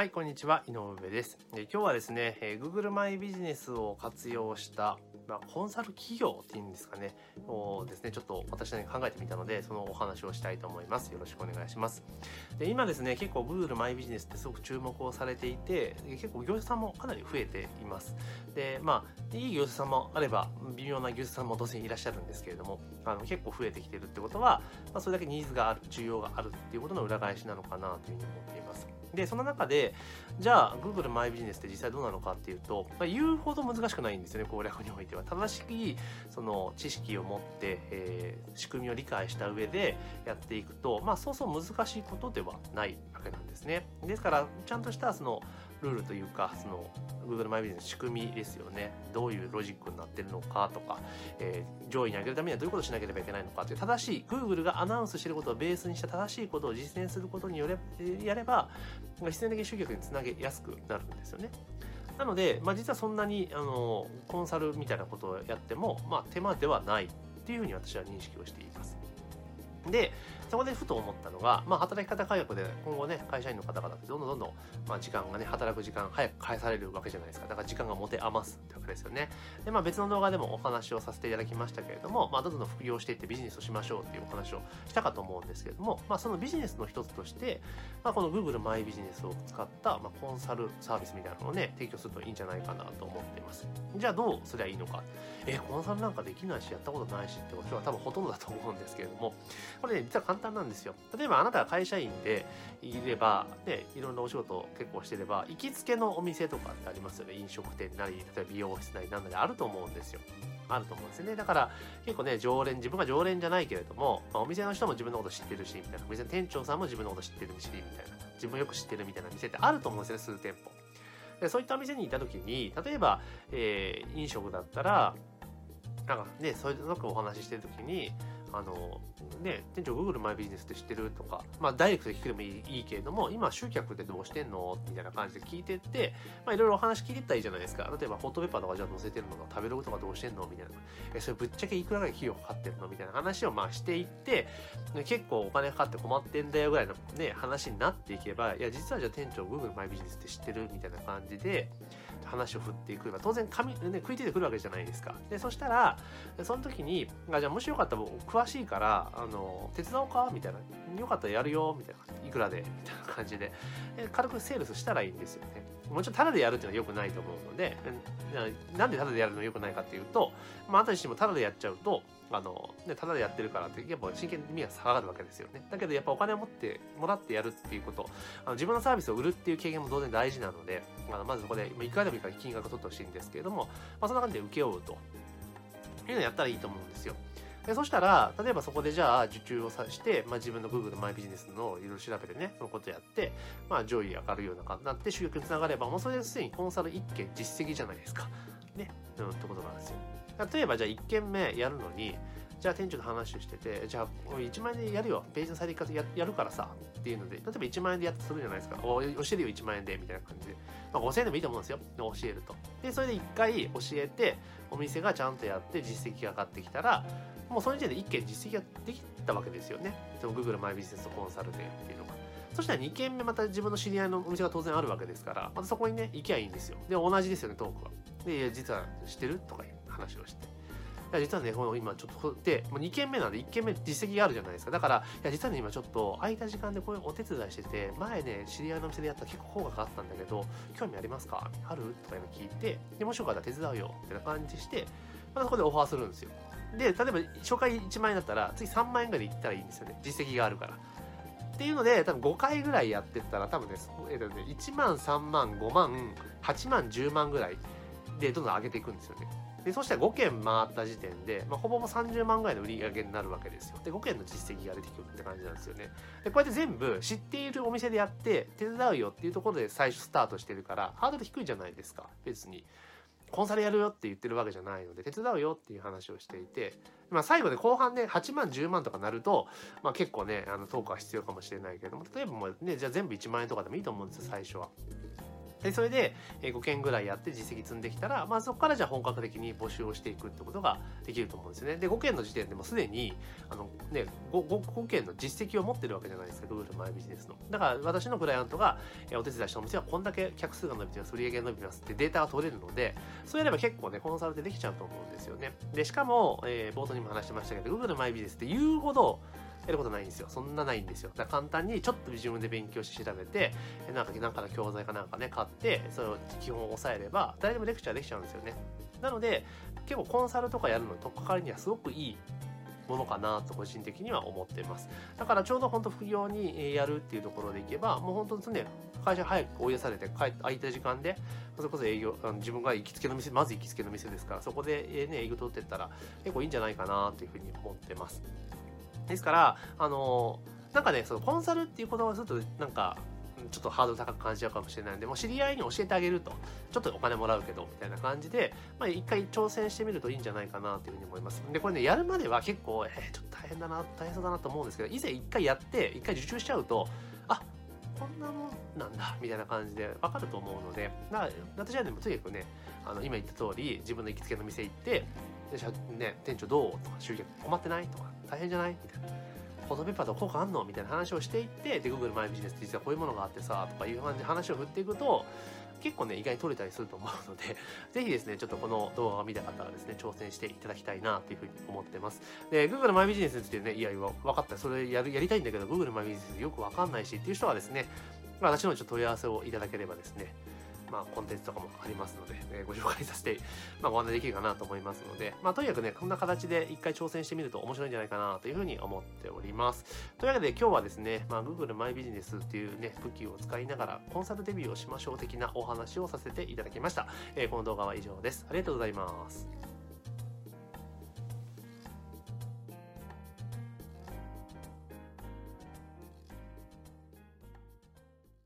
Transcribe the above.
はい、こんにちは。井上です。え今日はですね、えー、Google マイビジネスを活用した、まあ、コンサル企業っていうんですかね、をですね、ちょっと私なりに考えてみたので、そのお話をしたいと思います。よろしくお願いします。で、今ですね、結構 Google マイビジネスってすごく注目をされていて、結構業者さんもかなり増えています。で、まあ、いい業者さんもあれば、微妙な業者さんも当然いらっしゃるんですけれども、あの結構増えてきてるってことは、まあ、それだけニーズがある、需要があるっていうことの裏返しなのかなというふうに思っています。で、その中で、じゃあ、Google マイビジネスって実際どうなのかっていうと、まあ、言うほど難しくないんですよね、攻略においては。正しい、その、知識を持って、えー、仕組みを理解した上でやっていくと、まあ、そうそう難しいことではないわけなんですね。ですから、ちゃんとした、その、ルールというか、その、Google マイビジネスの仕組みですよね。どういうロジックになってるのかとか、えー、上位に上げるためにはどういうことをしなければいけないのかという正しい、Google がアナウンスしてることをベースにした正しいことを実践することによれ、やれば、必然的に集客につなげやすくなるんですよね。なので、まあ、実はそんなにあのコンサルみたいなことをやっても、まあ、手間ではないっていうふうに私は認識をしています。で、そこでふと思ったのが、まあ、働き方改革で今後ね、会社員の方々ってどんどんどんどん、まあ、時間がね、働く時間早く返されるわけじゃないですか。だから時間が持て余すってわけですよね。で、まあ、別の動画でもお話をさせていただきましたけれども、まあ、どんどん副業していってビジネスをしましょうっていうお話をしたかと思うんですけれども、まあ、そのビジネスの一つとして、まあ、この Google マイビジネスを使った、まあ、コンサルサービスみたいなのをね、提供するといいんじゃないかなと思っています。じゃあどうすりゃいいのか。え、コンサルなんかできないし、やったことないしってことは多分ほとんどだと思うんですけれども、これね、実は簡単なんですよ。例えばあなたが会社員でいれば、ね、いろんなお仕事結構してれば、行きつけのお店とかってありますよね。飲食店なり、例えば美容室なりなんなりあると思うんですよ。あると思うんですね。だから結構ね、常連、自分が常連じゃないけれども、まあ、お店の人も自分のこと知ってるし、みたいな。お店の店長さんも自分のこと知ってるし、みたいな。自分よく知ってるみたいな店ってあると思うんですよね、数店舗。でそういったお店に行った時に、例えば、えー、飲食だったら、なんかね、そういうのくお話ししてる時に、あの、ね、店長 Google マイビジネスって知ってるとか、まあダイレクトで聞くでもいいいいけれども、今集客ってどうしてんの？みたいな感じで聞いてって、まあいろいろお話聞いてったらいいじゃないですか。例えばホットペッパーとかじゃあ載せてるのか、食べログとかどうしてんの？みたいな。え、それぶっちゃけいくらぐらい費用かかってんの？みたいな話をまあしていって、結構お金かかって困ってんだよぐらいのね、話になっていけば、いや実はじゃあ店長 Google マイビジネスって知ってる？みたいな感じで、話を振っていく、当然紙、ね、食いついてくるわけじゃないですか。で、そしたら、その時に、あじゃあもしよかったら詳しいから、あの、手伝おうか？みたいな。よかったらやるよ？みたいな。いくらで？みたいな感じで。軽くセールスしたらいいんですよね。もちろんタダでやるっていうのは良くないと思うので、なんでタダでやるの良くないかっていうと、まあ、あとにしてもタダでやっちゃうと、あの、ただでやってるからって、やっぱ真剣に味が下がるわけですよね。だけどやっぱお金を持ってもらってやるっていうこと、あの自分のサービスを売るっていう経験も当然大事なので、あのまずそこで、いくらでもいいから金額を取ってほしいんですけれども、まあそんな感じで請け負うと。いうのをやったらいいと思うんですよ。でそしたら、例えばそこでじゃあ受注をさして、まあ、自分の Google マイビジネスのいろいろ調べてね、そのことやって、まあ、上位上がるような感じになって収益につながれば、もうそれですでにコンサル1件実績じゃないですか。ね。うん、ってことなんですよ。例えばじゃあ1件目やるのに、じゃあ店長と話をしてて、じゃあ1万円でやるよ。ページの最適化ややるからさ。っていうので、例えば1万円でやってするじゃないですか。お教えるよ1万円で、みたいな感じで。まあ5000円でもいいと思うんですよ。教えると。で、それで1回教えて、お店がちゃんとやって実績が上がってきたら、もうその時点で1件実績ができたわけですよね。その Google マイビジネスコンサルでっていうのが。そしたら2件目また自分の知り合いのお店が当然あるわけですから、またそこにね、行きゃいいんですよ。で、同じですよね、トークは。で、いや実は知ってるとかいう話をして。いや実はね、この今ちょっと、で、もう2件目なんで1件目実績があるじゃないですか。だから、いや、実はね、今ちょっと空いた時間でこういうお手伝いしてて、前ね、知り合いの店でやったら結構効果があったんだけど、興味ありますか？ある？とかいうの聞いて、で、もしよかったら手伝うよ、みたいな感じして、またそこでオファーするんですよ。で、例えば初回1万円だったら、次3万円ぐらいで行ったらいいんですよね。実績があるから。っていうので、多分5回ぐらいやってったら、多分ね、えっとね、1万、3万、5万、8万、10万ぐらいでどんどん上げていくんですよね。で、そしたら5件回った時点で、まあ、ほぼほぼ30万ぐらいの売り上げになるわけですよ。で、5件の実績が出てくるって感じなんですよね。で、こうやって全部知っているお店でやって、手伝うよっていうところで最初スタートしてるから、ハードル低いじゃないですか、別に。コンサルやるよって言ってるわけじゃないので、手伝うよっていう話をしていて、まあ最後で後半ね、8万、10万とかなると、まあ結構ね、あの、トークは必要かもしれないけれども、例えばもうね、じゃあ全部1万円とかでもいいと思うんですよ、最初は。でそれで5件ぐらいやって実績積んできたら、まあ、そこからじゃあ本格的に募集をしていくってことができると思うんですよね。で5件の時点でもすでにあの、ね、5, 5, 件の実績を持ってるわけじゃないですか Google マイビジネスの。だから私のクライアントがお手伝いしたお店はこんだけ客数が伸びてます売り上げが伸びますってデータが取れるのでそうやれば結構ねコンサルってできちゃうと思うんですよね。でしかも、えー、冒頭にも話してましたけど Google マイビジネスって言うほどやることないんですよ。そんなないんですよ。だから簡単にちょっと自分で勉強して調べて、なんか、なんかの教材かなんかね、買って、それを基本を押さえれば、誰でもレクチャーできちゃうんですよね。なので、結構コンサルとかやるのとっかかりにはすごくいいものかなと個人的には思ってます。だからちょうど本当副業にやるっていうところでいけば、もう本当ですね、会社早く追い出されて帰空いた時間で、それこそ営業、自分が行きつけの店、まず行きつけの店ですから、そこでね、営業取ってったら結構いいんじゃないかなというふうに思ってます。ですから、あのなんかね、そのコンサルっていう言葉をすると、なんか、ちょっとハードル高く感じちゃうかもしれないんで、もう知り合いに教えてあげると、ちょっとお金もらうけど、みたいな感じで、まあ一回挑戦してみるといいんじゃないかなというふうに思います。で、これね、やるまでは結構、えー、ちょっと大変だな、大変そうだなと思うんですけど、いざ一回やって、一回受注しちゃうと、あ、こんなもんなんだ、みたいな感じでわかると思うので、だから私はでもとにかくね、あの、今言った通り、自分の行きつけの店行って、でね、店長どうとか、集客困ってないとか、大変じゃない？みたいな。フォトペーパーと効果あんの？みたいな話をしていって、で、Google マイビジネスって実はこういうものがあってさ、とかいう感じで話を振っていくと、結構ね、意外に取れたりすると思うので、ぜひですね、ちょっとこの動画を見た方はですね、挑戦していただきたいなというふうに思ってます。で、Google マイビジネスについてね、いやいや、分かった、それやるやりたいんだけど、Google マイビジネスよくわかんないしっていう人はですね、私のちょっと問い合わせをいただければですね、まあ、コンテンツとかもありますので、えー、ご紹介させて、まあ、ご案内できるかなと思いますので、まあ、とにかくね、こんな形で一回挑戦してみると面白いんじゃないかなというふうに思っております。というわけで今日はですね、まあ、Google マイビジネスっていうね、武器を使いながらコンサルデビューをしましょう的なお話をさせていただきました。えー、この動画は以上です。ありがとうございます。